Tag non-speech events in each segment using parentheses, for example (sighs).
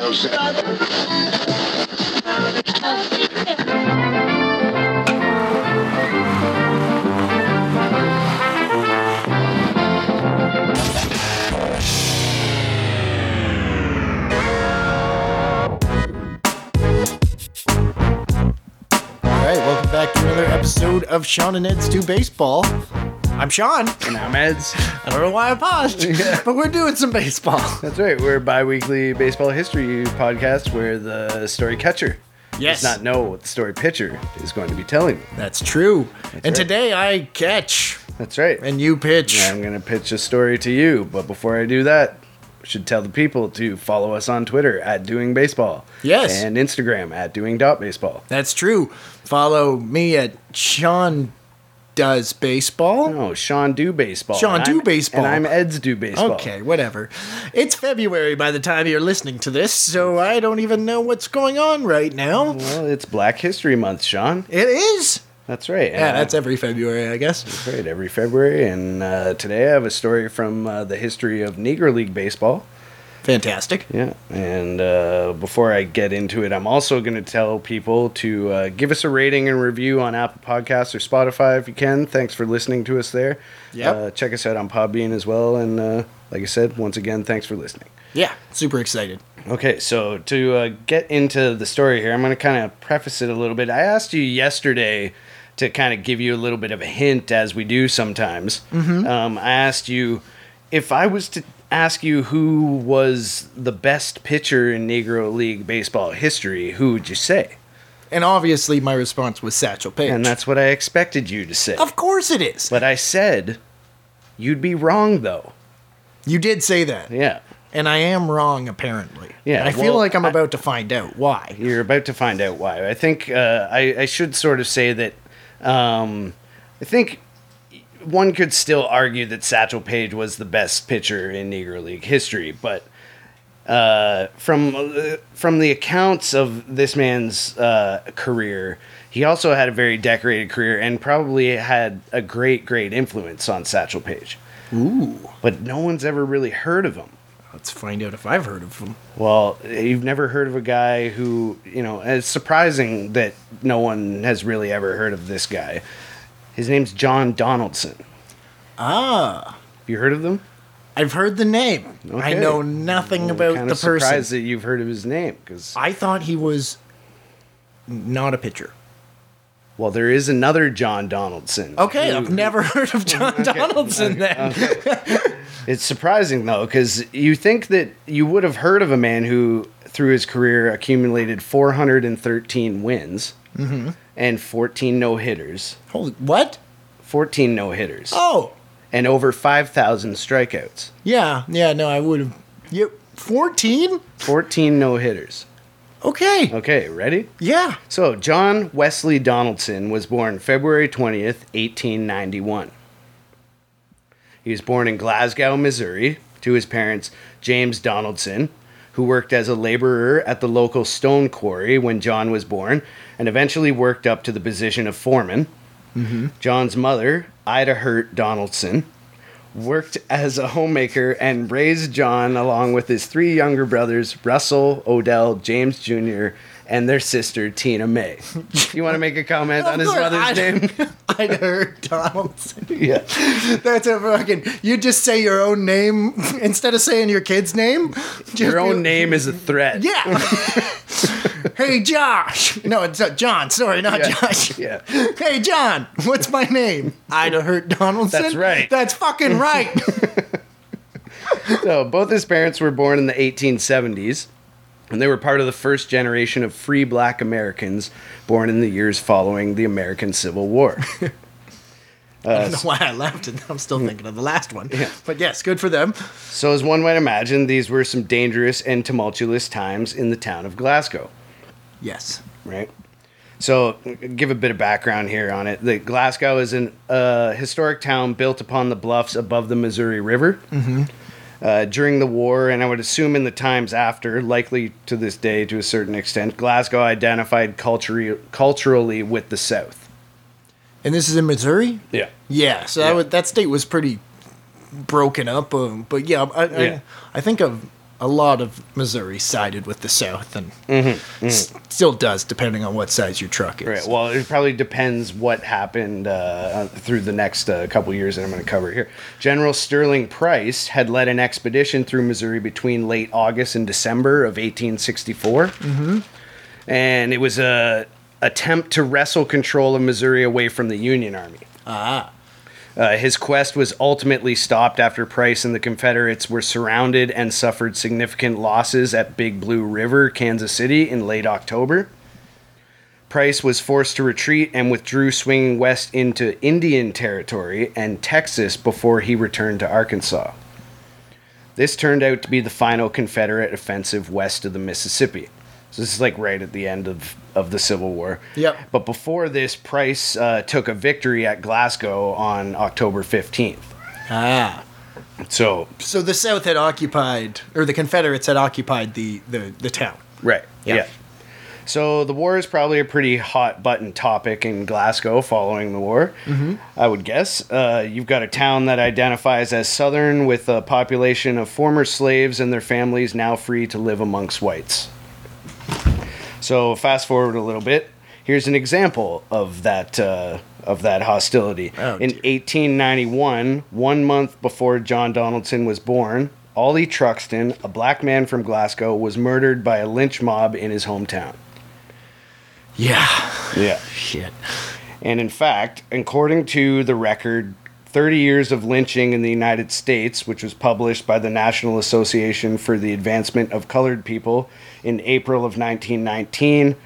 All right, welcome back to another episode of Sean and Ed's 2 Baseball. I'm Sean. And I'm Eds. I don't know why I paused, (laughs) but we're doing some baseball. That's right. We're a bi-weekly baseball history podcast where the story catcher Yes. does not know what the story pitcher is going to be telling you. That's true. and right. today I catch That's right. and you pitch. I'm going to pitch a story to you, but before I do that, I should tell the people to follow us on Twitter at Doing Baseball. Yes. And Instagram at Doing Dot Baseball. That's true. Follow me at Sean Does Baseball. No, Sean Do Baseball. Sean Do Baseball. And I'm Ed's Do Baseball. Okay, whatever. It's February by the time you're listening to this, so I don't even know what's going on right now. Well, it's Black History Month, Sean. It is. That's right. Yeah, And, that's uh, every February, I guess. Right, every February. And uh, today I have a story from uh, the history of Negro League Baseball. Fantastic. Yeah, and uh, before I get into it, I'm also going to tell people to uh, give us a rating and review on Apple Podcasts or Spotify if you can. Thanks for listening to us there. Yep. Uh, check us out on Podbean as well. And uh, like I said, once again, thanks for listening. Yeah, super excited. Okay, so to uh, get into the story here, I'm going to kind of preface it a little bit. I asked you yesterday to kind of give you a little bit of a hint, as we do sometimes. Um, I asked you if I was to ask you who was the best pitcher in Negro League baseball history, who would you say? And obviously, my response was Satchel Paige. And that's what I expected you to say. of course it is. But I said you'd be wrong, though. You did say that, Yeah. and I am wrong apparently. Yeah, And I feel well, like I'm I- about to find out why. You're about to find out why. I think uh, I, I should sort of say that um, I think one could still argue that Satchel Paige was the best pitcher in Negro League history, but uh, from uh, from the accounts of this man's uh, career, he also had a very decorated career and probably had a great, great influence on Satchel Paige. Ooh, But no one's ever really heard of him. let's find out if I've heard of him. Well, you've never heard of a guy who, you know, it's surprising that no one has really ever heard of this guy. His name's John Donaldson. Ah, Have you heard of them? I've heard the name. I know nothing about kind the of surprised person. that you've heard of his name because I thought he was not a pitcher. well, there is another John Donaldson. Okay, who- I've never (laughs) heard of John Donaldson then. It's surprising though because you think that you would have heard of a man who, through his career, accumulated 413 wins Mm-hmm. And 14 no hitters. Holy, what? 14 no hitters. Oh, and over 5,000 strikeouts. yeah, yeah. No, I would have. You fourteen? 14 no hitters. Okay. Okay, ready? Yeah. So, John Wesley Donaldson was born February 20th, 1891. He was born in Glasgow, Missouri, to his parents, James Donaldson, who worked as a laborer at the local stone quarry when John was born, and eventually worked up to the position of foreman. Mm-hmm. John's mother, Ida Hurt Donaldson, worked as a homemaker and raised John along with his three younger brothers, Russell, Odell, James Jr., and their sister, Tina May. (laughs) You want to make a comment on his Of course, mother's I- name? (laughs) I'd heard Donaldson. (laughs) yeah. That's a fucking. You just say your own name instead of saying your kid's name. Your own name is a threat. Yeah. Hey, Josh. No, it's uh, John. Sorry, not Yeah. Josh. (laughs) Yeah. Hey, John. What's my name? Ida Hurt Donaldson. That's right. That's fucking right. (laughs) So, both his parents were born in the 1870s, and they were part of the first generation of free black Americans born in the years following the American Civil War. (laughs) I don't know why I laughed, and I'm still thinking of the last one. Yeah. But yes, good for them. So, as one might imagine, these were some dangerous and tumultuous times in the town of Glasgow, Yes. right? So, give a bit of background here on it. The Glasgow is a uh, historic town built upon the bluffs above the Missouri River. Mm-hmm. Uh, during the war, and I would assume in the times after, likely to this day to a certain extent, Glasgow identified culturally, culturally with the South. And this is in Missouri. Yeah. Yeah. So Yeah. That, would, that state was pretty broken up. Um, but yeah, I, Yeah. I, I think of a lot of Missouri sided with the South, and s- still does, depending on what size your truck is. Right. Well, it probably depends what happened uh, through the next uh, couple years that I'm going to cover here. General Sterling Price had led an expedition through Missouri between late August and December of 1864, mm-hmm. and it was a attempt to wrestle control of Missouri away from the Union Army. Ah, Uh, his quest was ultimately stopped after Price and the Confederates were surrounded and suffered significant losses at Big Blue River, Kansas City, in late October. Price was forced to retreat and withdrew, swinging west into Indian Territory and Texas before he returned to Arkansas. This turned out to be the final Confederate offensive west of the Mississippi. So this is like right at the end of, of the Civil War. Yep. But before this, Price uh, took a victory at Glasgow on October 15th. ah. So, So the South had occupied, or the Confederates had occupied the the, the town. right. Yeah. Yeah. So the war is probably a pretty hot button topic in Glasgow following the war, I would guess. Uh, you've got a town that identifies as Southern with a population of former slaves and their families now free to live amongst whites. So fast forward a little bit. Here's an example of that uh, of that hostility. Oh, In dear. 1891, one month before John Donaldson was born, Ollie Truxton, a black man from Glasgow, was murdered by a lynch mob in his hometown. Yeah. Yeah. (laughs) Shit. And in fact, according to the record, 30 Years of Lynching in the United States, which was published by the National Association for the Advancement of Colored People in April of 1919,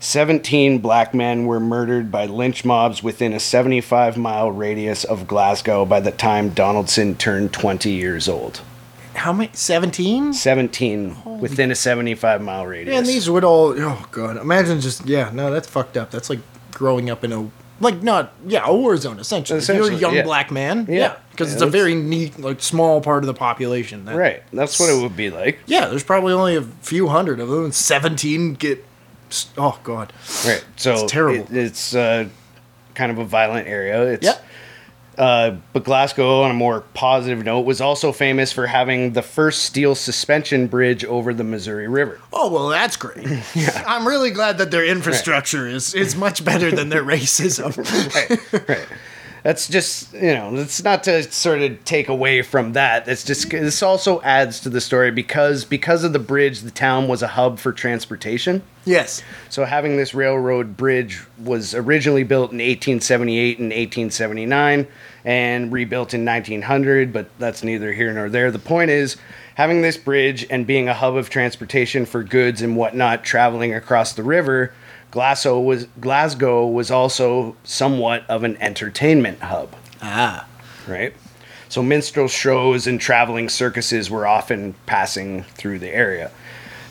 17 black men were murdered by lynch mobs within a 75 mile radius of Glasgow by the time Donaldson turned 20 years old. How many? Seventeen. 17 within a 75 mile radius. And these would all. Oh god. Imagine just. Yeah. No, that's fucked up. That's like growing up in a. Like not yeah a war zone essentially. If You're a young yeah. black man. Yeah. Because Yeah, it's a very neat like small part of the population. That, Right. That's what it would be like. Yeah. There's probably only a few hundred of them. and Seventeen get. Oh god. Right. So It's terrible. it- it's uh, kind of a violent area. It's, Yep. Uh, but Glasgow, on a more positive note, was also famous for having the first steel suspension bridge over the Missouri River. Oh well, that's great. (laughs) yeah. I'm really glad that their infrastructure is is much better than their racism. (laughs) Right. right. That's just you know, it's not to sort of take away from that. That's just this also adds to the story because because of the bridge, the town was a hub for transportation. Yes. So having this railroad bridge was originally built in 1878 and 1879 and rebuilt in 1900, but that's neither here nor there. The point is having this bridge and being a hub of transportation for goods and whatnot traveling across the river, Glasgow was Glasgow was also somewhat of an entertainment hub Ah. right? So minstrel shows and traveling circuses were often passing through the area.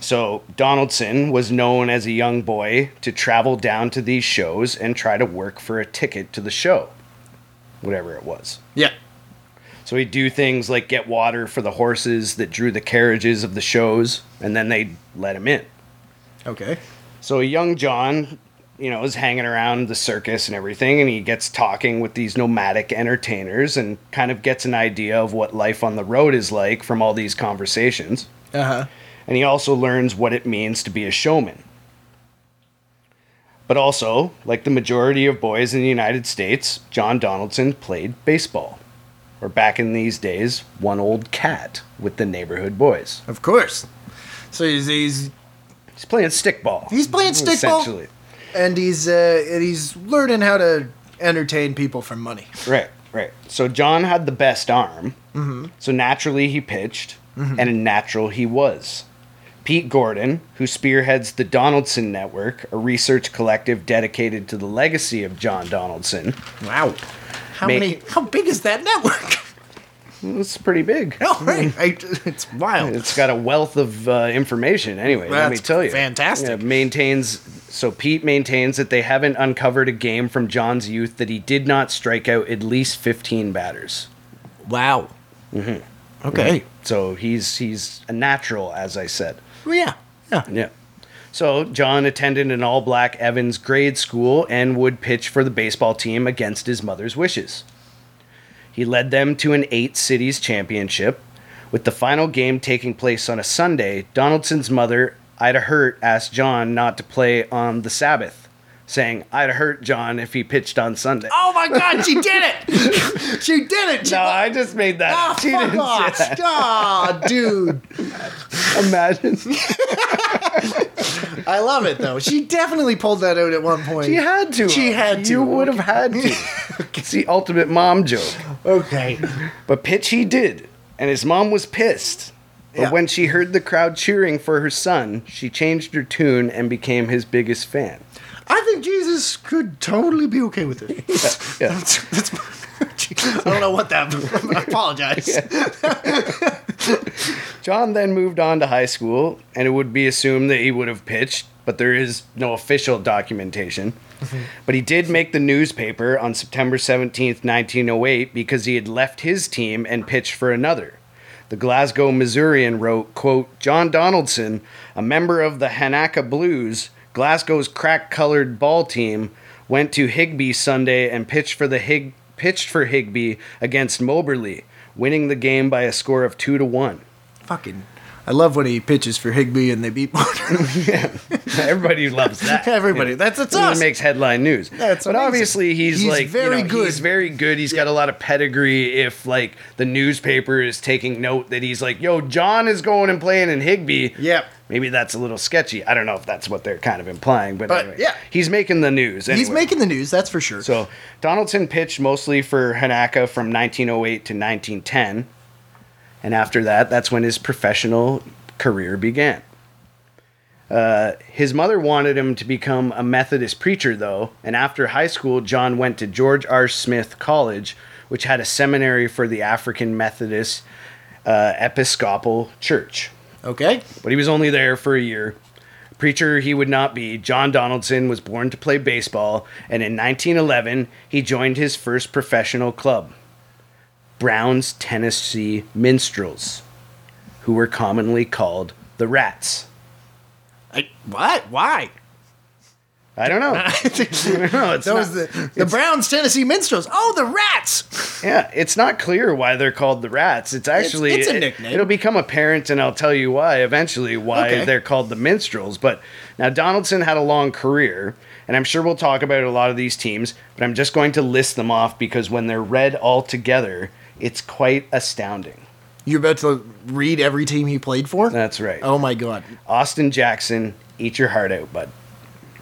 So Donaldson was known as a young boy to travel down to these shows and try to work for a ticket to the show, whatever it was. Yeah. So he'd do things like get water for the horses that drew the carriages of the shows, and then they'd let him in. Okay. So young John, you know, is hanging around the circus and everything, and he gets talking with these nomadic entertainers and kind of gets an idea of what life on the road is like from all these conversations. Uh huh. And he also learns what it means to be a showman. But also, like the majority of boys in the United States, John Donaldson played baseball. Or back in these days, one old cat with the neighborhood boys. Of course. So he's he's He's playing stickball. He's playing stickball? Essentially. and he's uh and he's learning how to entertain people for money. Right, right. So John had the best arm. Mm-hmm. So naturally he pitched, and a natural he was. Pete Gordon, who spearheads the Donaldson Network, a research collective dedicated to the legacy of John Donaldson. Wow. How Ma- many? How big is that network? It's pretty big. (laughs) Oh, right. I, it's wild. It's got a wealth of uh, information. Anyway, let me tell you, fantastic. Yeah, maintains so Pete maintains that they haven't uncovered a game from John's youth that he did not strike out at least fifteen batters. Wow. Mm-hmm. Okay. So he's he's a natural, as I said. Yeah. Yeah. Yeah. So John attended an all black Evans grade school and would pitch for the baseball team against his mother's wishes. He led them to an eight cities championship, With the final game taking place on a Sunday, Donaldson's mother, Ida Hurt, asked John not to play on the Sabbath, saying, I'd hurt John if he pitched on Sunday. Oh my God, she did it! (laughs) she did it! She no, I just made that. Ah. She fuck didn't off! say that. Ah, dude. (laughs) Imagine. (laughs) I love it though. She definitely pulled that out at one point. She had to. She had to. You would have had to. It's the ultimate mom joke. Okay. But pitch he did, and his mom was pissed. But Yeah. when she heard the crowd cheering for her son, she changed her tune and became his biggest fan. I think Jesus could totally be okay with it. (laughs) Yeah. That's, that's, (laughs) I don't know what that. (laughs) I apologize. John then moved on to high school, and it would be assumed that he would have pitched, but there is no official documentation. Mm-hmm. But he did make the newspaper on September 17th, 1908, because he had left his team and pitched for another. The Glasgow Missourian wrote, quote, John Donaldson, a member of the Hanaka Blues, Glasgow's crack-colored ball team, went to Higbee Sunday and pitched for the Hig- pitched for Higbee against Moberly, winning the game by a score of 2 to 1. Fucking. I love when he pitches for Higbee and they beat (laughs) Motor. (laughs) Everybody loves that. (laughs) Everybody. That's- that's It us. makes headline news. That's but amazing. obviously he's, He's like very you know, good. He's very good. He's got a lot of pedigree. If like the newspaper is taking note that he's like, yo, John is going and playing in Higbee. Yep. Maybe that's a little sketchy. I don't know if that's what they're kind of implying, but, But, anyway, yeah. he's making the news. He's making the news, that's for sure. So Donaldson pitched mostly for Hanaka from 1908 to 1910, and after that, that's when his professional career began. Uh, his mother wanted him to become a Methodist preacher, though, and after high school, John went to George R. Smith College, which had a seminary for the African Methodist uh, Episcopal Church okay. but he was only there for a year. Preacher he would not be. John Donaldson was born to play baseball, and in 1911 he joined his first professional club, Brown's Tennessee Minstrels, who were commonly called the Rats. I, what? Why? I don't know. (laughs) (laughs) I don't know. It's Those not- the, the Browns Tennessee Minstrels. Oh, the Rats. Yeah, it's not clear why they're called the Rats. It's actually it's a it- nickname. It'll become apparent, and I'll tell you why eventually why Okay. they're called the Minstrels. But now Donaldson had a long career, and I'm sure we'll talk about a lot of these teams. But I'm just going to list them off because when they're read all together, it's quite astounding. You're about to read every team he played for? That's right. Oh my god. Austin Jackson, eat your heart out, bud.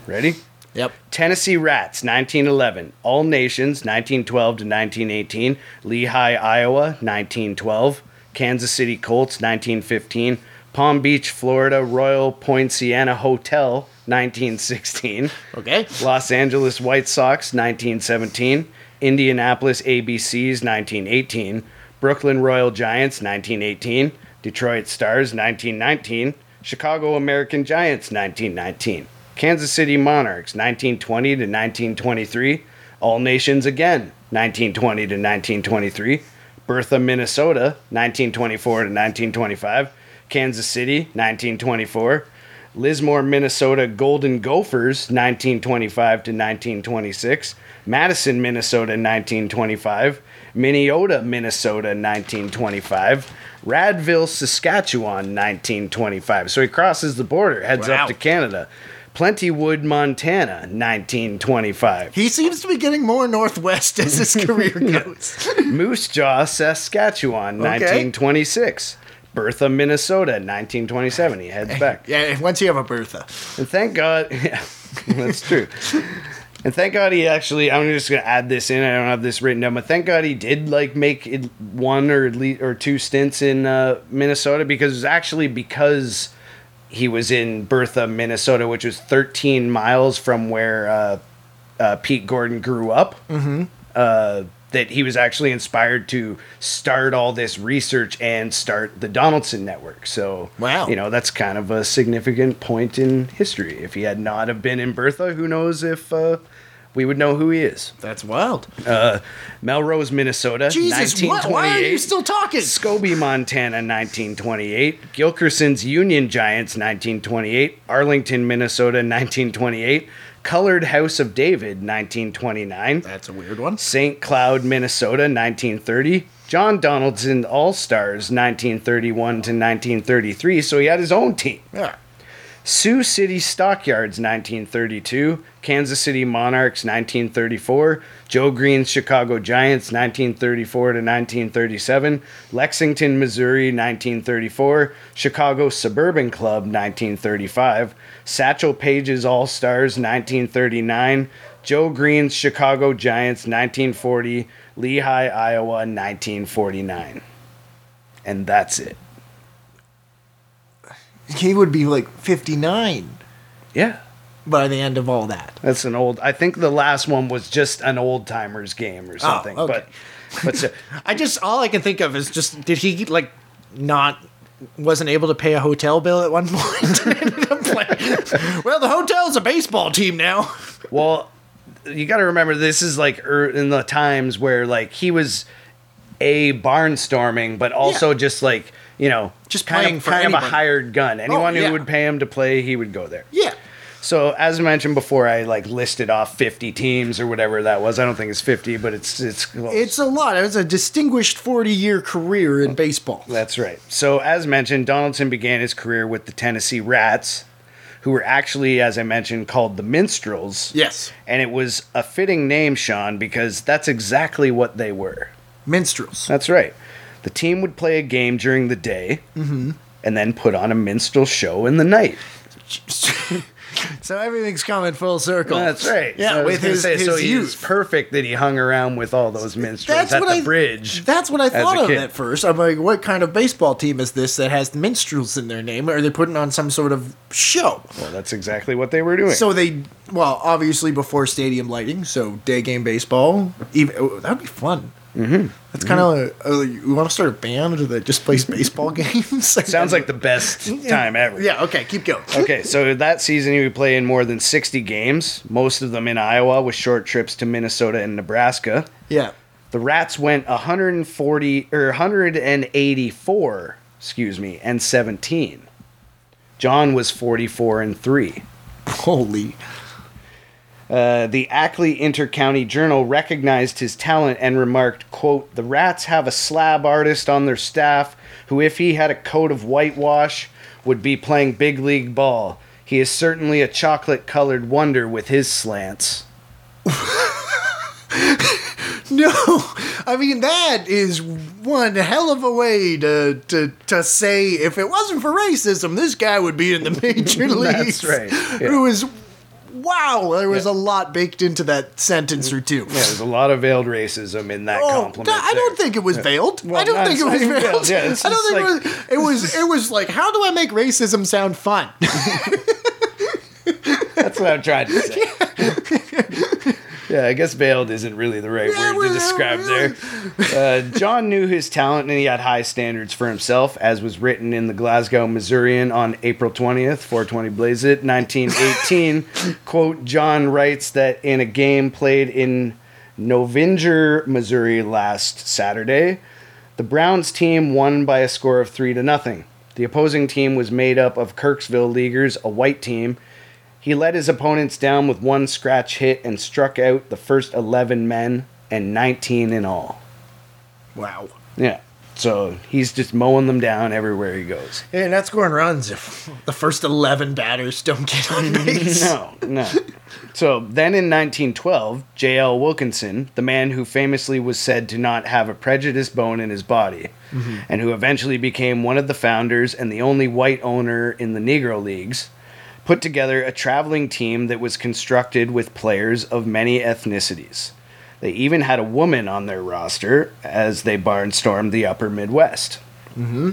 Ready? Yep. Tennessee Rats, 1911. All Nations, 1912 to 1918. Lehigh, Iowa, 1912. Kansas City Colts, 1915. Palm Beach, Florida, Royal Poinciana Hotel, 1916. Okay. Los Angeles White Sox, 1917. Indianapolis ABCs, 1918. Brooklyn Royal Giants, 1918. Detroit Stars, 1919. Chicago American Giants, 1919. Kansas City Monarchs, 1920 to 1923. All Nations again, 1920 to 1923. Bertha, Minnesota, 1924 to 1925. Kansas City, 1924. Lismore, Minnesota Golden Gophers, 1925 to 1926. Madison, Minnesota, 1925. Minneota, Minnesota, 1925. Radville, Saskatchewan, 1925. So he crosses the border, heads Wow. up to Canada. Plentywood, Montana, 1925. He seems to be getting more northwest as his career (laughs) goes. Moose Jaw, Saskatchewan, 1926. Bertha, Minnesota, 1927. He heads back. (laughs) yeah, once you have a Bertha. And thank God, (laughs) yeah, that's true. And thank God he actually. I'm just gonna add this in. I don't have this written down, but thank God he did like make it one or at least or two stints in uh, Minnesota because it was actually because he was in Bertha, Minnesota, which was 13 miles from where uh, uh, Pete Gordon grew up. Mm-hmm. Uh, that he was actually inspired to start all this research and start the Donaldson Network. So, Wow. you know, that's kind of a significant point in history. If he had not have been in Bertha, who knows if uh, we would know who he is. That's wild. Uh, Melrose, Minnesota, Jesus, what? Why are you 1928. still talking? Scobey, Montana, 1928. Gilkerson's Union Giants, 1928. Arlington, Minnesota, 1928. Colored House of David, 1929. That's a weird one. St. Cloud, Minnesota, 1930. John Donaldson All Stars, 1931 to 1933. So he had his own team. Yeah. Sioux City Stockyards, 1932. Kansas City Monarchs, 1934. Joe Green's Chicago Giants, 1934 to 1937. Lexington, Missouri, 1934. Chicago Suburban Club, 1935. Satchel Paige's All Stars, 1939. Joe Green's Chicago Giants, 1940. Lehigh, Iowa, 1949. And that's it. He would be like 59 Yeah. by the end of all that. That's an old. I think the last one was just an old timers game or something. okay. But but so, (laughs) I just all I can think of is just did he like not wasn't able to pay a hotel bill at one (laughs) point? Ended up playing- well, the hotel's a baseball team now. (laughs) well, you got to remember this is like er, in the times where like he was a barnstorming, but also Yeah. just like you know Just kind playing of for kind of a hired gun. Oh, anyone yeah. who would pay him to play, he would go there. Yeah. So as I mentioned before, I like listed off fifty teams or whatever that was. I don't think it's fifty, but it's it's close. It's a lot. It's a distinguished 40 year career in baseball. That's right. So, as mentioned, Donaldson began his career with the Tennessee Rats, who were actually, as I mentioned, called the Minstrels. Yes. And it was a fitting name, Sean, because that's exactly what they were. Minstrels. That's right. The team would play a game during the day Mm-hmm. and then put on a minstrel show in the night. (laughs) so everything's coming full circle. That's right. Yeah, So with his, say, his so he's youth. perfect that he hung around with all those minstrels That's at what the I bridge. That's what I thought of kid. at first. I'm like, what kind of baseball team is this that has minstrels in their name? Are they putting on some sort of show? Well, that's exactly what they were doing. So they, well, obviously before stadium lighting, so day game baseball. Even oh, that'd be fun. Mm-hmm. That's kind of you want to start a band that just plays baseball (laughs) games. (laughs) Sounds like the best time ever. Yeah. Okay. Keep going. (laughs) Okay, so that season he would play in more than 60 games, most of them in Iowa with short trips to Minnesota and Nebraska. Yeah. The Rats went 140 or 184, excuse me, and 17. John was 44 and 3. Holy. Uh, the Ackley Intercounty Journal recognized his talent and remarked, quote, The Rats have a slab artist on their staff who, if he had a coat of whitewash, would be playing big league ball. He is certainly a chocolate colored wonder with his slants. (laughs) No, I mean that is one hell of a way to to to say if it wasn't for racism, this guy would be in the major (laughs) leagues. That's right, yeah. It was wow. There was Yeah. a lot baked into that sentence or two. Yeah, there's a lot of veiled racism in that Oh, compliment. I don't there. think it was veiled. Well, I don't think it was veiled. veiled. Yeah, (laughs) I don't think it was. It was. It was like, how do I make racism sound fun? (laughs) That's what I'm trying to say. (laughs) yeah, I guess veiled isn't really the right word to describe there. Uh, (laughs) John knew his talent and he had high standards for himself, as was written in the Glasgow Missourian on April 20th, 420 Blaze It, 1918. (laughs) Quote, John writes that in a game played in Novinger, Missouri last Saturday, the Browns team won by a score of 3 to nothing. The opposing team was made up of Kirksville Leaguers, a white team. He let his opponents down with one scratch hit and struck out the first 11 men and 19 in all. wow. Yeah. So he's just mowing them down everywhere he goes. Yeah, not scoring runs if the first eleven batters don't get on (laughs) base. No, no. So then in 1912, J.L. Wilkinson, the man who famously was said to not have a prejudiced bone in his body, mm-hmm. and who eventually became one of the founders and the only white owner in the Negro Leagues, put together a traveling team that was constructed with players of many ethnicities. They even had a woman on their roster as they barnstormed the upper Midwest. Mm-hmm.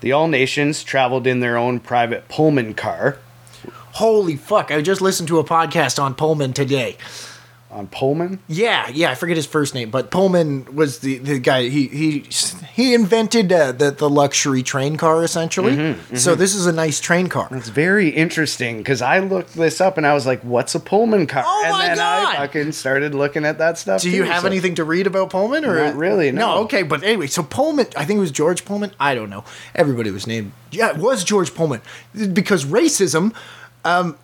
The All Nations traveled in their own private Pullman car. Holy fuck! I just listened to a podcast on Pullman today. On Pullman? Yeah, yeah, I forget his first name, but Pullman was the, the guy. He he he invented uh, the the luxury train car essentially. Mm-hmm, So this is a nice train car. It's very interesting because I looked this up and I was like, "What's a Pullman car?" Oh and my then God! I fucking started looking at that stuff. Do you have so- anything to read about Pullman or Not really, no. okay, but anyway, so Pullman, I think it was George Pullman. I don't know. Everybody was named. Yeah, it was George Pullman because racism Um,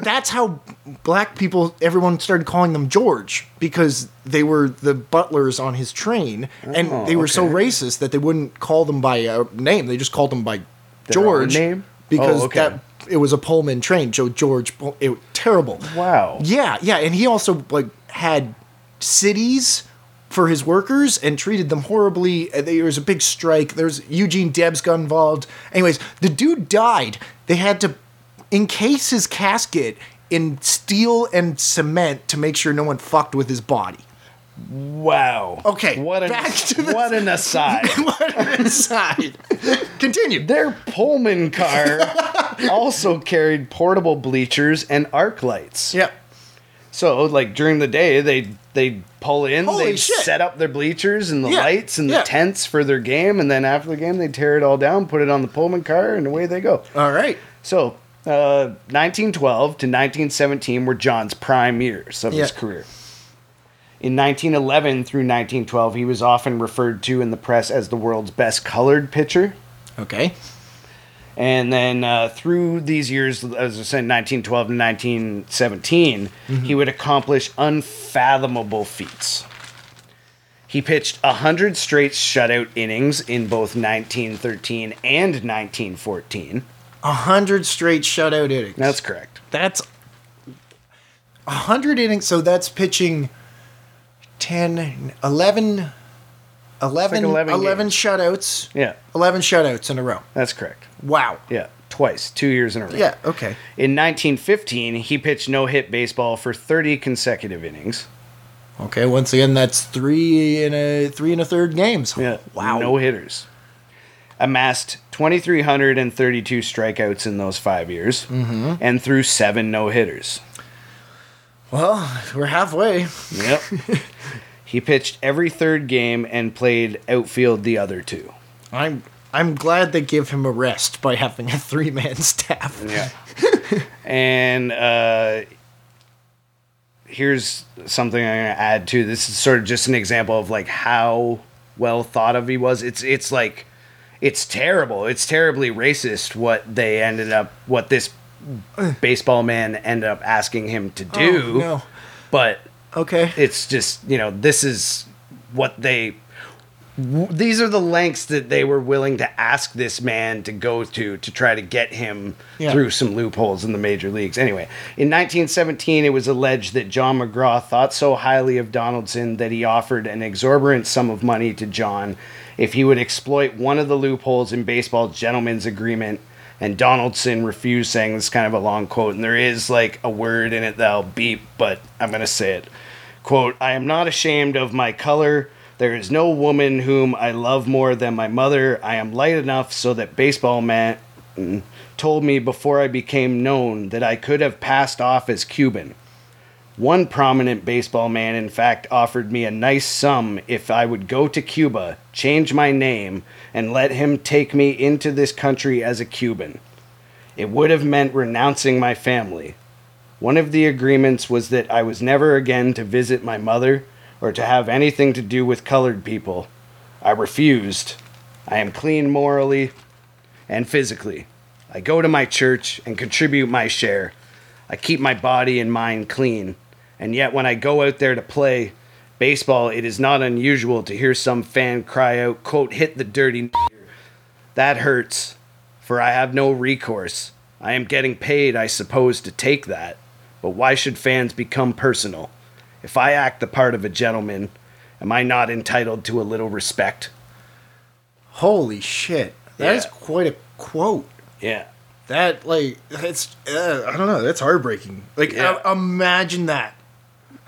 that's how black people, everyone started calling them George because they were the butlers on his train, and Oh, they were so racist that they wouldn't call them by a name. They just called them by Their George name? because Oh, okay. that it was a Pullman train. Joe George, it terrible. Wow. Yeah, yeah, and he also like had cities for his workers and treated them horribly. There was a big strike. There's Eugene Debs got involved. Anyways, the dude died. They had to encase his casket in steel and cement to make sure no one fucked with his body. Wow. Okay, What an back to the- what an (laughs) aside. (laughs) what an aside. Continue. Their Pullman car also carried portable bleachers and arc lights. Yeah. So, like during the day, they they pull in, Holy they shit. set up their bleachers and the Yeah, lights and yeah. the tents for their game, and then after the game, they tear it all down, put it on the Pullman car, and away they go. All right. So, uh, 1912 to 1917 were John's prime years of his career. In 1911 through 1912, he was often referred to in the press as the world's best colored pitcher. Okay. And then uh, through these years, as I said, 1912 to 1917, he would accomplish unfathomable feats. He pitched 100 straight shutout innings in both 1913 and 1914. A hundred straight shutout innings. That's correct. That's a hundred innings. So that's pitching 10, 11, 11, 11 11 shutouts. Yeah, 11 shutouts in a row. that's correct. Wow. Yeah, twice, two years in a row. Yeah, okay. In 1915, he pitched no hit baseball for 30 consecutive innings. Okay, once again, that's three in a three and a third games. Yeah. Wow. No hitters. Amassed 2,332 strikeouts in those five years Mm-hmm. and threw seven no hitters. Well, we're halfway. Yep. (laughs) he pitched every third game and played outfield the other two. I'm I'm glad they give him a rest by having a three man staff. Yeah. (laughs) and uh, here's something I'm gonna add to This is sort of just an example of like how well thought of he was. It's it's like it's terrible. It's terribly racist what they ended up what this (sighs) baseball man ended up asking him to oh, do. Oh, no. But Okay. it's just you know this is what they w- these are the lengths that they were willing to ask this man to go to to try to get him Yeah. through some loopholes in the major leagues. Anyway, in 1917, it was alleged that John McGraw thought so highly of Donaldson that he offered an exorbitant sum of money to John if he would exploit one of the loopholes in baseball's gentleman's agreement. And Donaldson refused, saying this is kind of a long quote, and there is like a word in it that'll beep, but I'm to say it. Quote, I am not ashamed of my color. There is no woman whom I love more than my mother. I am light enough so that baseball man mm, told me before I became known that I could have passed off as Cuban. One prominent baseball man, in fact, offered me a nice sum if I would go to Cuba, change my name, and let him take me into this country as a Cuban. It would have meant renouncing my family. One of the agreements was that I was never again to visit my mother or to have anything to do with colored people. I refused. I am clean morally and physically. I go to my church and contribute my share. I keep my body and mind clean. And yet, when I go out there to play baseball, it is not unusual to hear some fan cry out, quote, hit the dirty. That hurts, for I have no recourse. I am getting paid, I suppose, to take that. But why should fans become personal? If I act the part of a gentleman, am I not entitled to a little respect? Holy shit. That is Yeah. quite a quote. Yeah. That like it's uh, I don't know. That's heartbreaking. Like Yeah. uh, imagine that.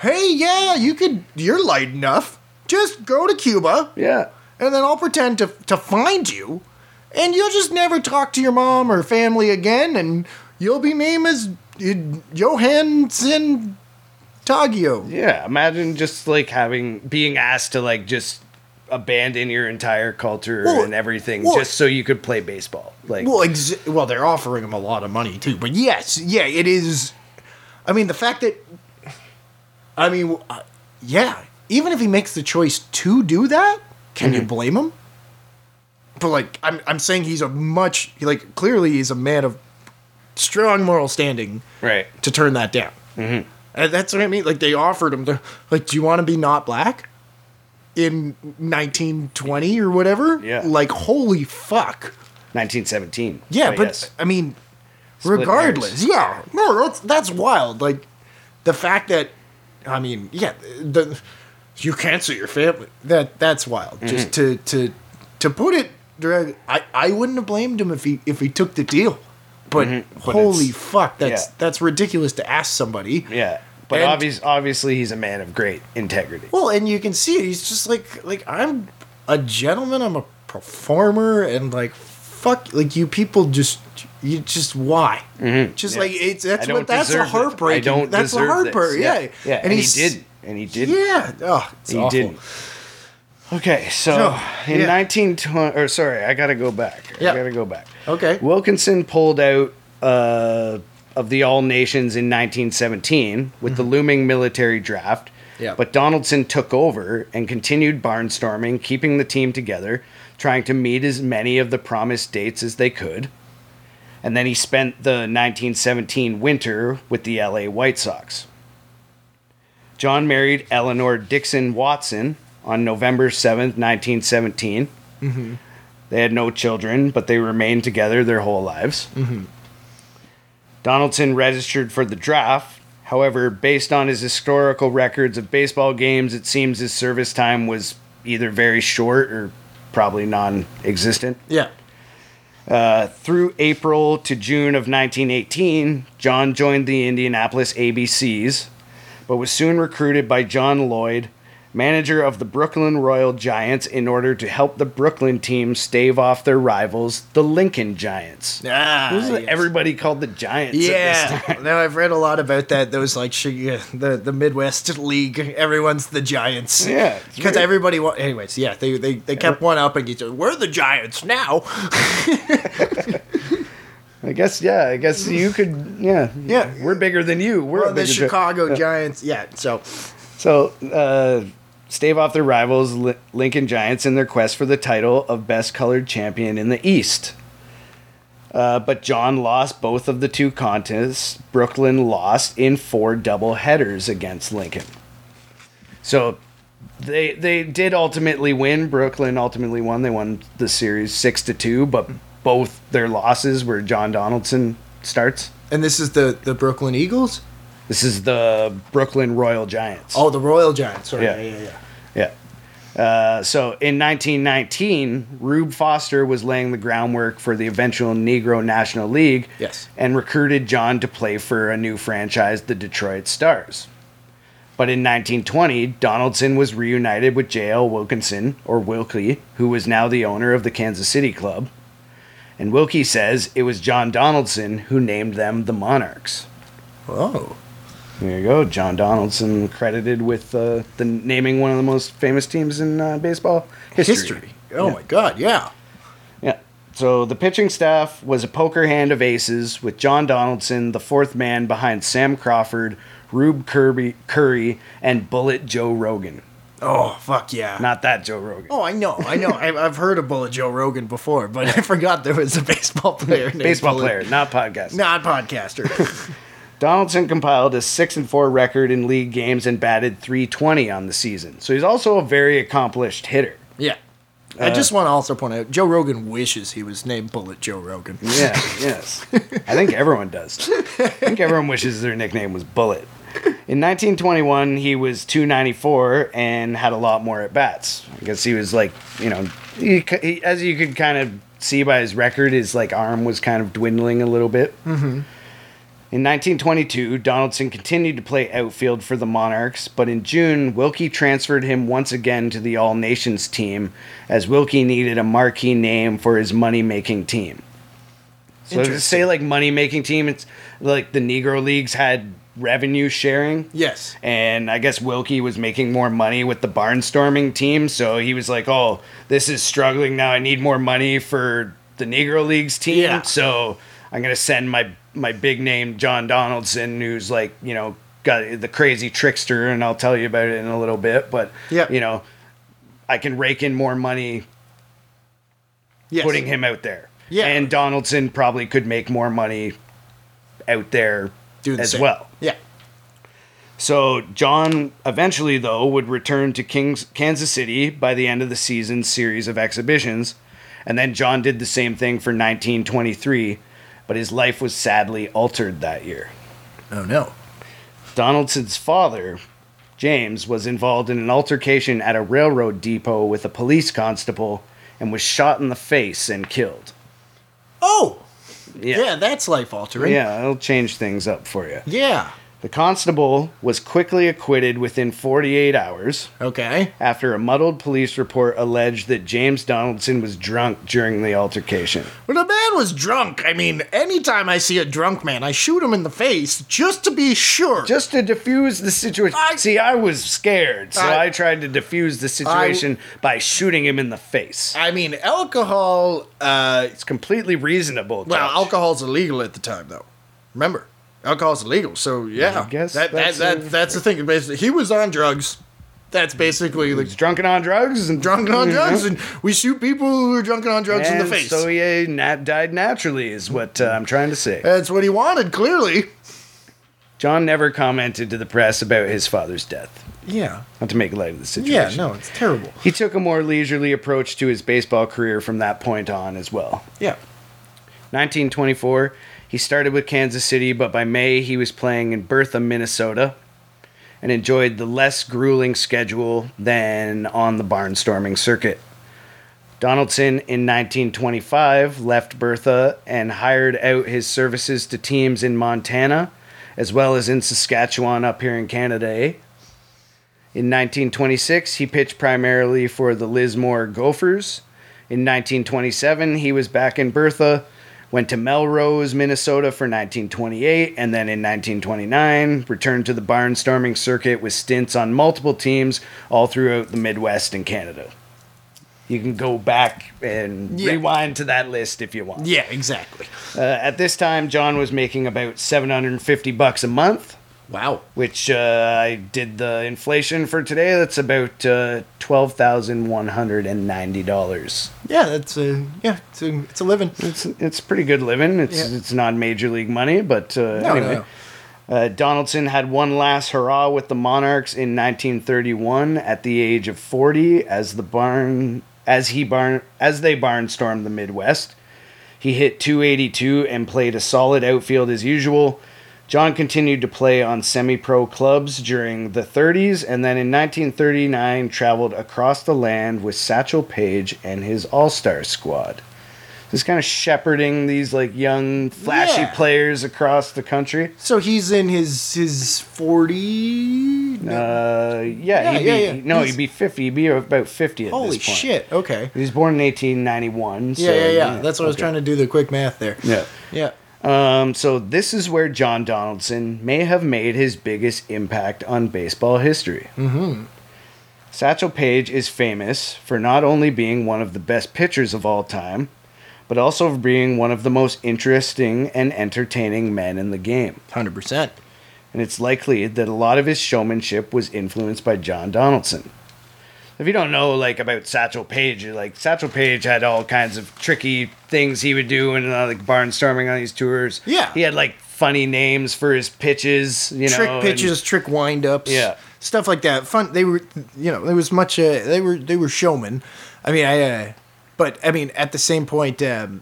Hey, yeah, you could. You're light enough. Just go to Cuba, Yeah. and then I'll pretend to to find you, and you'll just never talk to your mom or family again, and you'll be named as uh, Johansson Tagio. Yeah. Imagine just like having, being asked to like just abandon your entire culture Well, and everything well- just so you could play baseball. Like, Well, ex- well, they're offering him a lot of money too. But yes, yeah, it is. I mean, the fact that, I mean, uh, yeah, even if he makes the choice to do that, can you blame him? But like, I'm I'm saying he's a much like clearly he's a man of strong moral standing Right. to turn that down. Mm-hmm. And that's what I mean. Like they offered him to, like, do you want to be not black in 1920 or whatever? Yeah. Like, holy fuck. 1917. Yeah, but yes. I mean, Split regardless, yeah, no, that's that's wild. Like the fact that, I mean, yeah, the you cancel your family. That that's wild. Mm-hmm. Just to to to put it direct, I I wouldn't have blamed him if he if he took the deal. But, Mm-hmm. But holy fuck, that's yeah. that's ridiculous to ask somebody. Yeah. But And- obvious, obviously, he's a man of great integrity. Well, and you can see it. He's just like like I'm a gentleman. I'm a performer, and like fuck, like you people just you just why? Just Mm-hmm. Yeah. like it's that's what that's it. heartbreaking. I don't that's hard this. part. Yeah, yeah, and, he he's- did, and he did. Yeah, oh, it's he awful. didn't. Okay, so So, in yeah. 1920, or sorry, I gotta go back. Yeah. I gotta go back. Okay. Wilkinson pulled out uh, of the All Nations in 1917 with the looming military draft. Mm-hmm. Yeah. But Donaldson took over and continued barnstorming, keeping the team together, trying to meet as many of the promised dates as they could. And then he spent the 1917 winter with the LA White Sox. John married Eleanor Dixon Watson on November 7th, 1917. Mm-hmm. They had no children, but they remained together their whole lives. Mm-hmm. Donaldson registered for the draft. However, based on his historical records of baseball games, it seems his service time was either very short or probably non existent. Yeah, Uh, through April to June of 1918, John joined the Indianapolis ABCs, but was soon recruited by John Lloyd, manager of the Brooklyn Royal Giants, in order to help the Brooklyn team stave off their rivals, the Lincoln Giants. ah, yes. everybody called the Giants. at this Yeah, time. no, I've read a lot about that. Those like the the Midwest League. Everyone's the Giants. Yeah, because everybody. Wa- anyways, yeah, they they, they kept one up and each other. "We're the Giants now." (laughs) (laughs) I guess. Yeah, I guess you could. Yeah, Yeah. We're bigger than you. We're Well, the bigger Gi- Chicago Giants. Yeah, so So, uh, stave off their rivals, Li- Lincoln Giants, in their quest for the title of best colored champion in the East. Uh, but John lost both of the two contests. Brooklyn lost in four double headers against Lincoln. So they they did ultimately win. Brooklyn ultimately won. They won the series six to two, but both their losses were John Donaldson starts. and this is the the Brooklyn Eagles. This is the Brooklyn Royal Giants. Oh, the Royal Giants. Sorry. Yeah. Yeah, yeah, yeah. Yeah. Uh, so in 1919, Rube Foster was laying the groundwork for the eventual Negro National League Yes. and recruited John to play for a new franchise, the Detroit Stars. But in 1920, Donaldson was reunited with J.L. Wilkinson, or Wilkie, who was now the owner of the Kansas City club. And Wilkie says it was John Donaldson who named them the Monarchs. Oh, There you go, John Donaldson credited with uh, the naming one of the most famous teams in uh, baseball history. history. Oh Yeah. my God. Yeah. Yeah. So the pitching staff was a poker hand of aces with John Donaldson, the fourth man behind Sam Crawford, Rube Kirby, Curry, and Bullet Joe Rogan. Oh fuck yeah. Not that Joe Rogan. Oh, I know, I know. I've, I've heard of Bullet Joe Rogan before, but I forgot there was a baseball player. (laughs) named Baseball Bullet- player, not podcast. not podcaster. (laughs) Donaldson compiled a six and four record in league games and batted 320 on the season. So he's also a very accomplished hitter. yeah. Uh, I just want to also point out Joe Rogan wishes he was named Bullet Joe Rogan. Yeah, yes. I think everyone does. I think everyone wishes their nickname was Bullet. In 1921, he was 294 and had a lot more at bats. I guess he was like, you know, he, he, as you could kind of see by his record, his like arm was kind of dwindling a little bit. Mm-hmm. In 1922, Donaldson continued to play outfield for the Monarchs, but in June, Wilkie transferred him once again to the All Nations team as Wilkie needed a marquee name for his money making team. So to say like money making team, it's like the Negro Leagues had revenue sharing. Yes. And I guess Wilkie was making more money with the barnstorming team, so he was like, "Oh, this is struggling now. I need more money for the Negro Leagues team, Yeah. so I'm gonna send my my big name John Donaldson, who's like, you know, got the crazy trickster, and I'll tell you about it in a little bit. But Yeah. you know, I can rake in more money Yes. putting him out there. Yeah. And Donaldson probably could make more money out there the as same. well. Yeah. So John eventually, though, would return to Kings, Kansas City by the end of the season's series of exhibitions, and then John did the same thing for 1923, but his life was sadly altered that year. Oh no. Donaldson's father, James, was involved in an altercation at a railroad depot with a police constable and was shot in the face and killed. Oh. Yeah. Yeah, that's life altering. Yeah, it'll change things up for you. Yeah. The constable was quickly acquitted within 48 hours. Okay. after a muddled police report alleged that James Donaldson was drunk during the altercation. When a man was drunk, I mean, anytime I see a drunk man, I shoot him in the face just to be sure. Just to diffuse the situation. I- See, I was scared, so I, I- tried to diffuse the situation by shooting him in the face. I mean, alcohol. Uh, It's completely reasonable. well, Josh. alcohol's illegal at the time, though. Remember, alcohol's illegal. So yeah, I guess that, that's that, that, that's the thing. Basically, he was on drugs. That's basically He's drunken on drugs and drunken on drugs, and we shoot people who are drunken on drugs in the face. So he nat- died naturally, is what uh, I'm trying to say. That's what he wanted, clearly. John never commented to the press about his father's death. Yeah. Not to make light of the situation. Yeah. No, it's terrible. He took a more leisurely approach to his baseball career from that point on as well. Yeah. 1924, he started with Kansas City, but by May he was playing in Bertha, Minnesota, and enjoyed the less grueling schedule than on the barnstorming circuit. Donaldson in 1925 left Bertha and hired out his services to teams in Montana as well as in Saskatchewan up here in Canada. eh? In 1926, he pitched primarily for the Lismore Gophers. In 1927, he was back in Bertha, went to Melrose, Minnesota for 1928, and then in 1929, returned to the barnstorming circuit with stints on multiple teams all throughout the Midwest and Canada. You can go back and Yeah. rewind to that list if you want. Yeah. Exactly. Uh, at this time, John was making about 750 bucks a month Wow. which uh, I did the inflation for today. That's about uh, twelve thousand one hundred and ninety dollars. Yeah. That's a yeah. It's a it's a living. It's it's pretty good living. It's Yeah. it's not major league money, but uh, No, anyway. no. Uh, Donaldson had one last hurrah with the Monarchs in 1931 at the age of 40 as the barn as he barn as they barnstormed the Midwest. He hit 282 and played a solid outfield as usual. John continued to play on semi pro clubs during the 30s and then in 1939 traveled across the land with Satchel Paige and his All Star squad. Just kind of shepherding these like young, flashy Yeah. players across the country. So he's in his his forty. Uh, yeah, Yeah, he'd be, yeah, yeah. no, He's- he'd be 50. He'd be about 50 at Holy this point. Holy shit! Okay. He was born in 1891. Yeah, yeah, yeah. That's what I was trying to do the quick math there. Yeah. Yeah. Um, so this is where John Donaldson may have made his biggest impact on baseball history. Mm-hmm. Satchel Paige is famous for not only being one of the best pitchers of all time, but also for being one of the most interesting and entertaining men in the game. Hundred percent. And it's likely that a lot of his showmanship was influenced by John Donaldson. If you don't know like about Satchel Paige, like Satchel Paige had all kinds of tricky things he would do and uh, like barnstorming on these tours. Yeah. he had like funny names for his pitches. You know, trick and- pitches, trick windups, Yeah. stuff like that. Fun. They were, you know, there was much. Uh, they were they were showmen. I mean, I. Uh, but I mean, at the same point, um,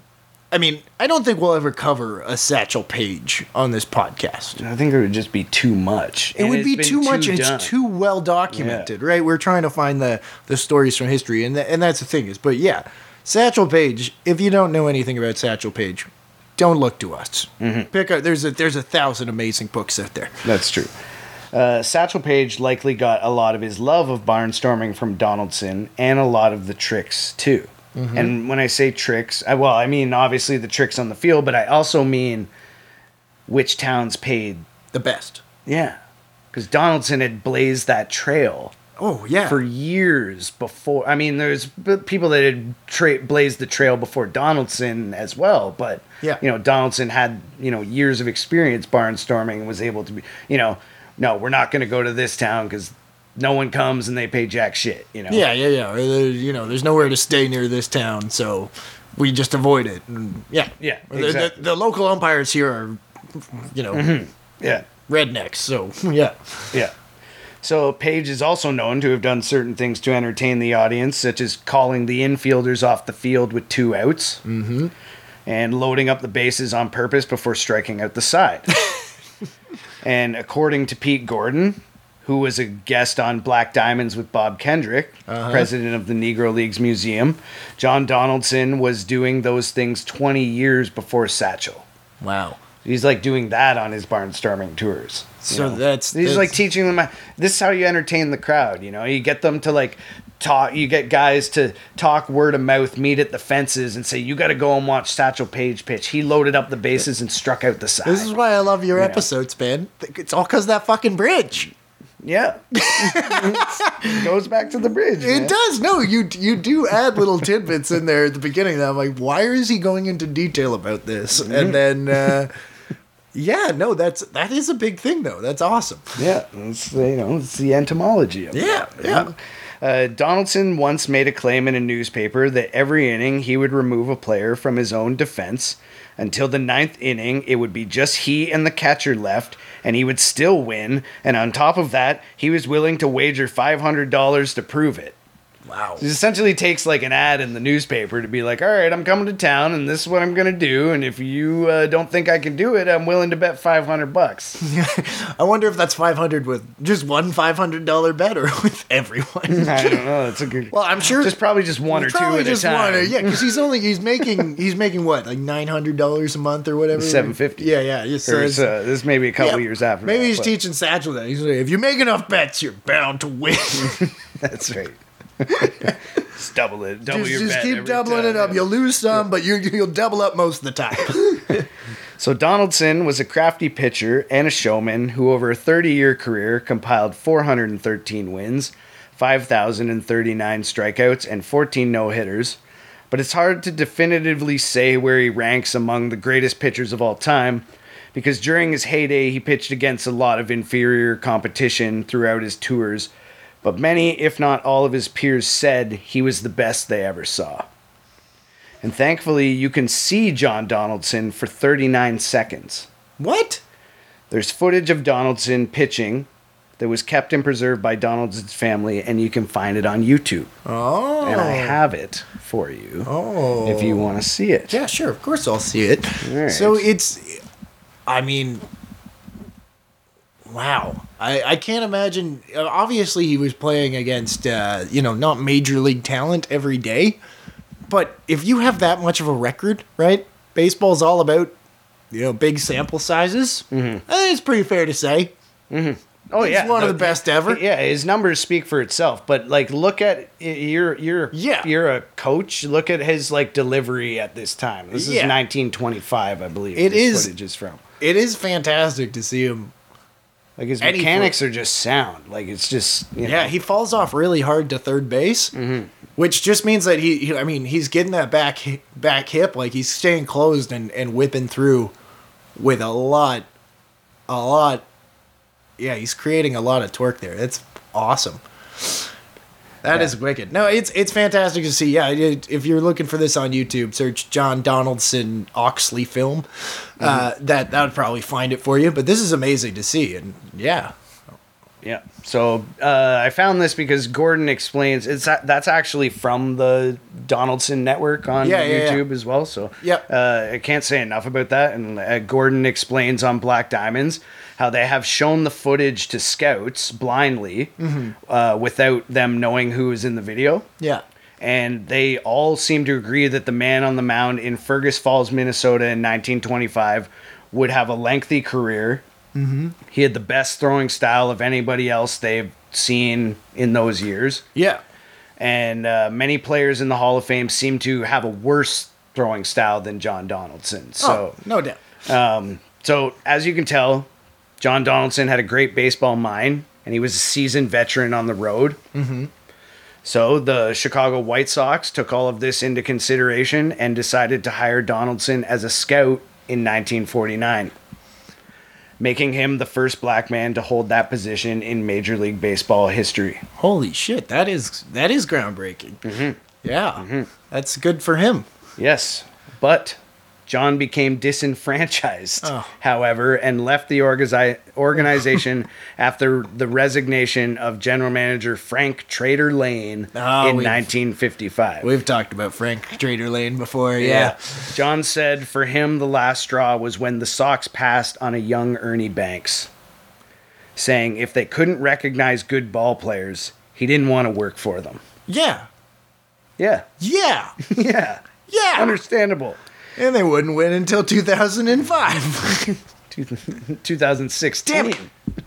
I mean, I don't think we'll ever cover a Satchel Paige on this podcast. I think it would just be too much. It And would be too much, and done. it's too well documented, right? We're trying to find the the stories from history, and tha- and that's the thing is, but yeah, Satchel Paige. If you don't know anything about Satchel Paige, don't look to us. Mm-hmm. Pick up. There's a there's a thousand amazing books out there. That's true. Uh, Satchel Paige likely got a lot of his love of barnstorming from Donaldson and a lot of the tricks too. And when I say tricks, I, well, I mean obviously the tricks on the field, but I also mean which towns paid. The best. Yeah. Because Donaldson had blazed that trail Oh yeah. for years before. I mean, there's people that had tra- blazed the trail before Donaldson as well, but Yeah. you know, Donaldson had you know years of experience barnstorming and was able to be, you know, no, we're not going to go to this town because no one comes and they pay jack shit. You know. Yeah, yeah, yeah. You know, there's nowhere to stay near this town, so we just avoid it. And yeah, Yeah, The- the- The, local umpires here are you know, Yeah. rednecks. So (laughs) yeah. Yeah. So Paige is also known to have done certain things to entertain the audience, such as calling the infielders off the field with two outs, mm-hmm. and loading up the bases on purpose before striking out the side. (laughs) and according to Pete Gorton, who was a guest on Black Diamonds with Bob Kendrick, uh-huh. president of the Negro Leagues Museum, John Donaldson was doing those things 20 years before Satchel. Wow. He's like doing that on his barnstorming tours. you So that's- he's that's- like teaching them. This is how you entertain the crowd. You know, you get them to like talk. You get guys to talk word of mouth, meet at the fences, and say you got to go and watch Satchel Paige pitch. He loaded up the bases and struck out the side. This is why I love your know. episodes, man. It's all because that fucking bridge. Yeah, it goes back to the bridge. man. It does. No, you you do add little tidbits in there at the beginning that I'm like, why is he going into detail about this? Mm-hmm. And then, uh, yeah, no, that's that is a big thing though. That's awesome. Yeah, it's you know it's the entomology of Yeah, it. yeah. Uh, Donaldson once made a claim in a newspaper that every inning he would remove a player from his own defense. Until the ninth inning, it would be just he and the catcher left, and he would still win. And on top of that, he was willing to wager five hundred dollars to prove it. Wow. It essentially takes like an ad in the newspaper to be like, "All right, I'm coming to town, and this is what I'm gonna do. And if you uh, don't think I can do it, I'm willing to bet five hundred bucks." (laughs) I wonder if that's 500 with just one $500 bet or (laughs) with everyone. I don't know. That's a good. Well, I'm sure Just probably just one or two at just a time. one, or- yeah, because he's only he's making (laughs) he's making what like nine hundred dollars a month or whatever. 750. Yeah, yeah. yeah, so Or it's- it's, uh, this may be a couple yeah, years after. Maybe that, he's but teaching Satchel that. He's like, if you make enough bets, you're bound to win. That's right. Just double it. Double just your just bet keep every doubling time, it up. yeah. You'll lose some, but you you'll double up most of the time. (laughs) So Donaldson was a crafty pitcher and a showman who, over a 30-year career, compiled 413 wins, 5,039 strikeouts, and 14 no-hitters. But it's hard to definitively say where he ranks among the greatest pitchers of all time, because during his heyday he pitched against a lot of inferior competition throughout his tours. But many, if not all, of his peers said he was the best they ever saw. And thankfully, you can see John Donaldson for 39 seconds. what? There's footage of Donaldson pitching that was kept and preserved by Donaldson's family, and you can find it on YouTube. Oh, And I have it for you oh, if you oh. want to see it. Yeah, sure. Of course, I'll see it. So it's, I mean, wow. I, I can't imagine. uh, Obviously, he was playing against, uh, you know, not major league talent every day. But if you have that much of a record, right? Baseball's all about, you know, big sample sizes. Mm-hmm. I think it's pretty fair to say. Oh He's yeah, one of the- best ever. Yeah, his numbers speak for itself. But like, look at you're you're Yeah. you're a coach. Look at his like delivery at this time. This is 1925, I believe. It is. Footage is from. It is fantastic to see him. Like his mechanics are just sound. Like it's just you know, Yeah, he falls off really hard to third base, mm-hmm. which just means that he, he- I mean, he's getting that back back hip, like he's staying closed and, and whipping through with a lot, a lot. Yeah, he's creating a lot of torque there. That's awesome. That is Yeah. wicked. No, it's it's fantastic to see. Yeah, it, if you're looking for this on YouTube, search John Donaldson Oxley film. Uh, that that would probably find it for you. But this is amazing to see, and yeah, Yeah. So uh, I found this because Gorton explains it's that's actually from the Donaldson Network on Yeah, yeah, yeah. YouTube as well. So yeah, uh, I can't say enough about that. And uh, Gorton explains on Black Diamonds how they have shown the footage to scouts blindly Mm-hmm. uh, without them knowing who was in the video. yeah. And they all seem to agree that the man on the mound in Fergus Falls, Minnesota in 1925 would have a lengthy career. Mm-hmm. He had the best throwing style of anybody else they've seen in those years. Yeah. And uh, many players in the Hall of Fame seem to have a worse throwing style than John Donaldson. So, oh, no doubt. um, so as you can tell, John Donaldson had a great baseball mind, and he was a seasoned veteran on the road. Mm-hmm. So the Chicago White Sox took all of this into consideration and decided to hire Donaldson as a scout in 1949, making him the first black man to hold that position in Major League Baseball history. Holy shit, that is that is groundbreaking. Mm-hmm. Yeah, mm-hmm. that's good for him. Yes, but John became disenfranchised, Oh. however, and left the organization (laughs) after the resignation of general manager Frank Trader Lane Oh, in we've- 1955. We've talked about Frank Trader Lane before. Yeah. John said for him, the last straw was when the Sox passed on a young Ernie Banks, saying if they couldn't recognize good ball players, he didn't want to work for them. Yeah. Yeah. Yeah. (laughs) Yeah. Yeah. Understandable. And they wouldn't win until 2005. (laughs) 2016. Damn it.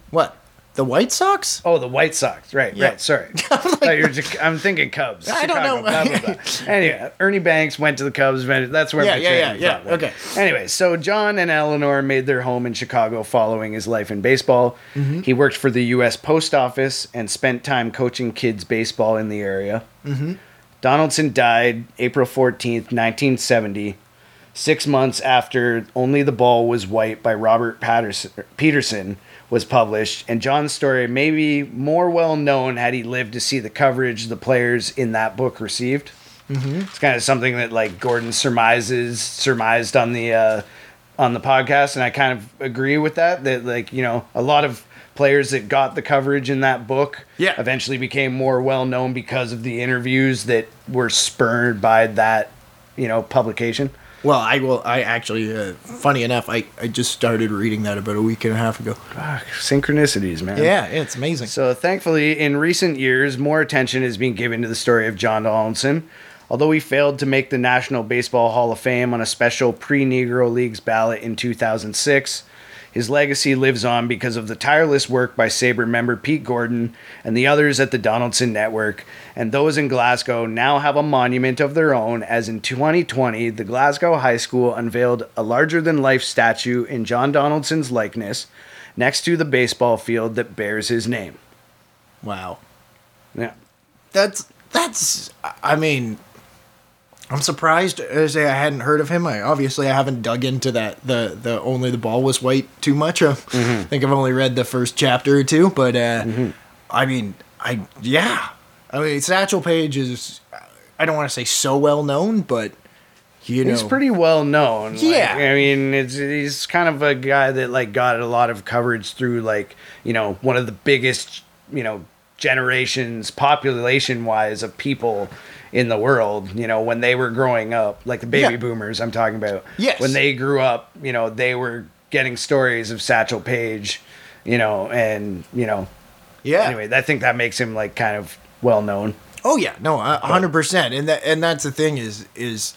what? The White Sox? Oh, the White Sox. Right, Yeah. right. Sorry. (laughs) Were just- I'm thinking Cubs. I don't know. blah, blah, blah. (laughs) anyway, Ernie Banks went to the Cubs. That's where Yeah, my yeah, yeah, yeah. Okay. Anyway, so John and Eleanor made their home in Chicago following his life in baseball. Mm-hmm. He worked for the U.S. Post Office and spent time coaching kids baseball in the area. Mm-hmm. Donaldson died April 14th, 1970, six months after Only the Ball Was White by Robert Patterson, Peterson was published, and John's story may be more well known had he lived to see the coverage the players in that book received. Mm-hmm. It's kind of something that like Gorton surmises surmised on the uh, on the podcast, and I kind of agree with that. That like you know a lot of players that got the coverage in that book Yeah. eventually became more well known because of the interviews that were spurred by that you know publication. Well, I will. I actually, uh, funny enough, I, I just started reading that about a week and a half ago. Fuck, synchronicities, man. Yeah, it's amazing. So thankfully, in recent years, more attention is being given to the story of John Donaldson. Although he failed to make the National Baseball Hall of Fame on a special pre-Negro Leagues ballot in 2006, his legacy lives on because of the tireless work by SABR member Pete Gorton and the others at the Donaldson Network. And those in Glasgow now have a monument of their own, as in 2020, the Glasgow High School unveiled a larger-than-life statue in John Donaldson's likeness next to the baseball field that bears his name. wow. Yeah. That's that's. I mean, I'm surprised. As I hadn't heard of him. I obviously I haven't dug into that. The the only the ball was white too much. Uh, (laughs) I think I've only read the first chapter or two. But uh, I mean, I yeah. I mean, Satchel Paige is. I don't want to say so well known, but you know, He's pretty well known. Like, Yeah. I mean, it's he's kind of a guy that like got a lot of coverage through like you know one of the biggest you know generations population wise of people in the world. You know when they were growing up, like the baby Yeah. boomers. I'm talking about. Yes. When they grew up, you know they were getting stories of Satchel Paige. You know, and you know. yeah. Anyway, I think that makes him like kind of well known. Oh yeah, no, a hundred percent, and that and that's the thing is is,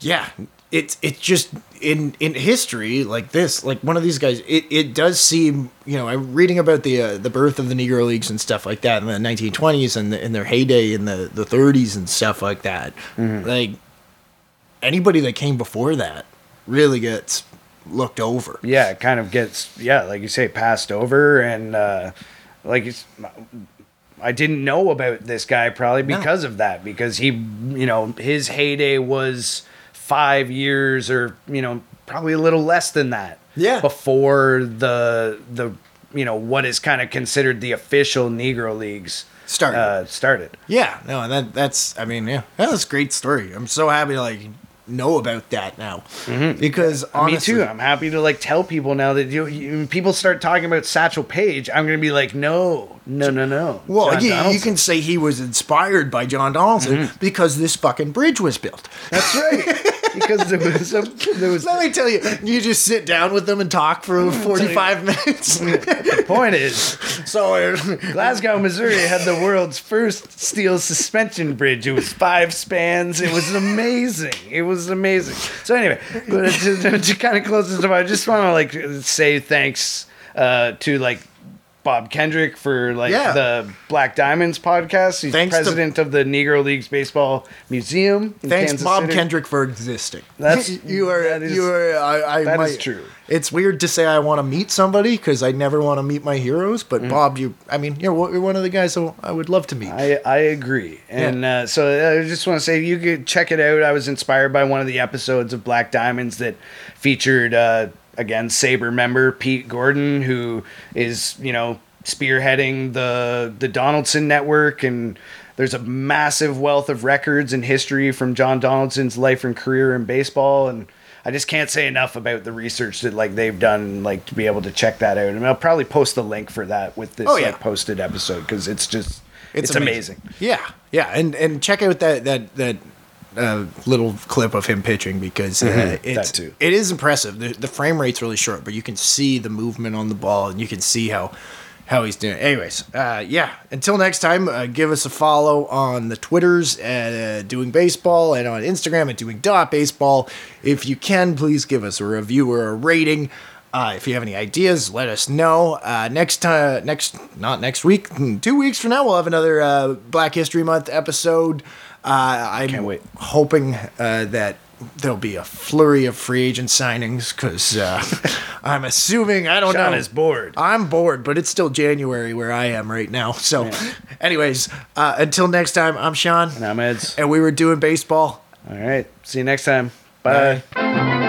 yeah, it's it's just in in history like this, like one of these guys, it, it does seem you know I'm reading about the uh, the birth of the Negro Leagues and stuff like that in the 1920s and the, in their heyday in the the 30s and stuff like that, like anybody that came before that really gets looked over. yeah, it kind of gets yeah, like you say, passed over, and uh, like it's, I didn't know about this guy probably No. because of that, because he, you know, his heyday was five years or you know probably a little less than that. Yeah. Before the the you know what is kind of considered the official Negro leagues Started. Uh, started. Yeah, no, that that's I mean, yeah, that's a great story. I'm so happy to like know about that now because honestly, Me too. I'm happy to like tell people now that you, you people start talking about Satchel Paige. I'm gonna be like, no, no, no, no. Well, John yeah, you can say he was inspired by John Donaldson because this fucking bridge was built. That's right. (laughs) because there was a, there was Let me tell you, you just sit down with them and talk for 45 minutes. (laughs) the point is so, uh, Glasgow, Missouri had the world's first steel suspension bridge. It was five spans. It was amazing. It was amazing. So anyway, to, to kind of close this up, I just want to like say thanks uh, to like Bob Kendrick for like Yeah. the Black Diamonds podcast. He's Thanks to- president of the Negro Leagues Baseball Museum. In thanks, Kansas Bob City. Kendrick, for existing. (laughs) That's- (laughs) you are. that is- you are. I, I that might, is true. It's weird to say I want to meet somebody because I never want to meet my heroes. But Bob, you. I mean, you're, one- you're one of the guys who I would love to meet. I, I agree. And uh, so I just want to say you could check it out. I was inspired by one of the episodes of Black Diamonds that featured, uh, again, SABR member Pete Gorton, who is, you know, spearheading the the Donaldson network and There's a massive wealth of records and history from John Donaldson's life and career in baseball, and I just can't say enough about the research that like they've done, like to be able to check that out. And I'll probably post the link for that with this Oh, yeah. like posted episode because it's just it's, amazing. Yeah, yeah, and and check out that that that uh, little clip of him pitching because uh, Mhm, it's it is impressive. The, the frame rate's really short, but you can see the movement on the ball, and you can see how how he's doing. Anyways, uh, yeah. Until next time, uh, give us a follow on the Twitters at uh, Doing Baseball and on Instagram at Doing Dot Baseball. If you can, please give us a review or a rating. Uh, if you have any ideas, let us know. Uh, next time, next not next week, two weeks from now, we'll have another uh, Black History Month episode. Uh, I'm Can't wait. hoping uh, that there'll be a flurry of free agent signings because uh, (laughs) I'm assuming I don't Sean know. is bored. I'm bored, but it's still January where I am right now. So, (laughs) anyways, uh, until next time, I'm Sean, And I'm Ed's. and we were doing baseball. All right. See you next time. Bye. Bye.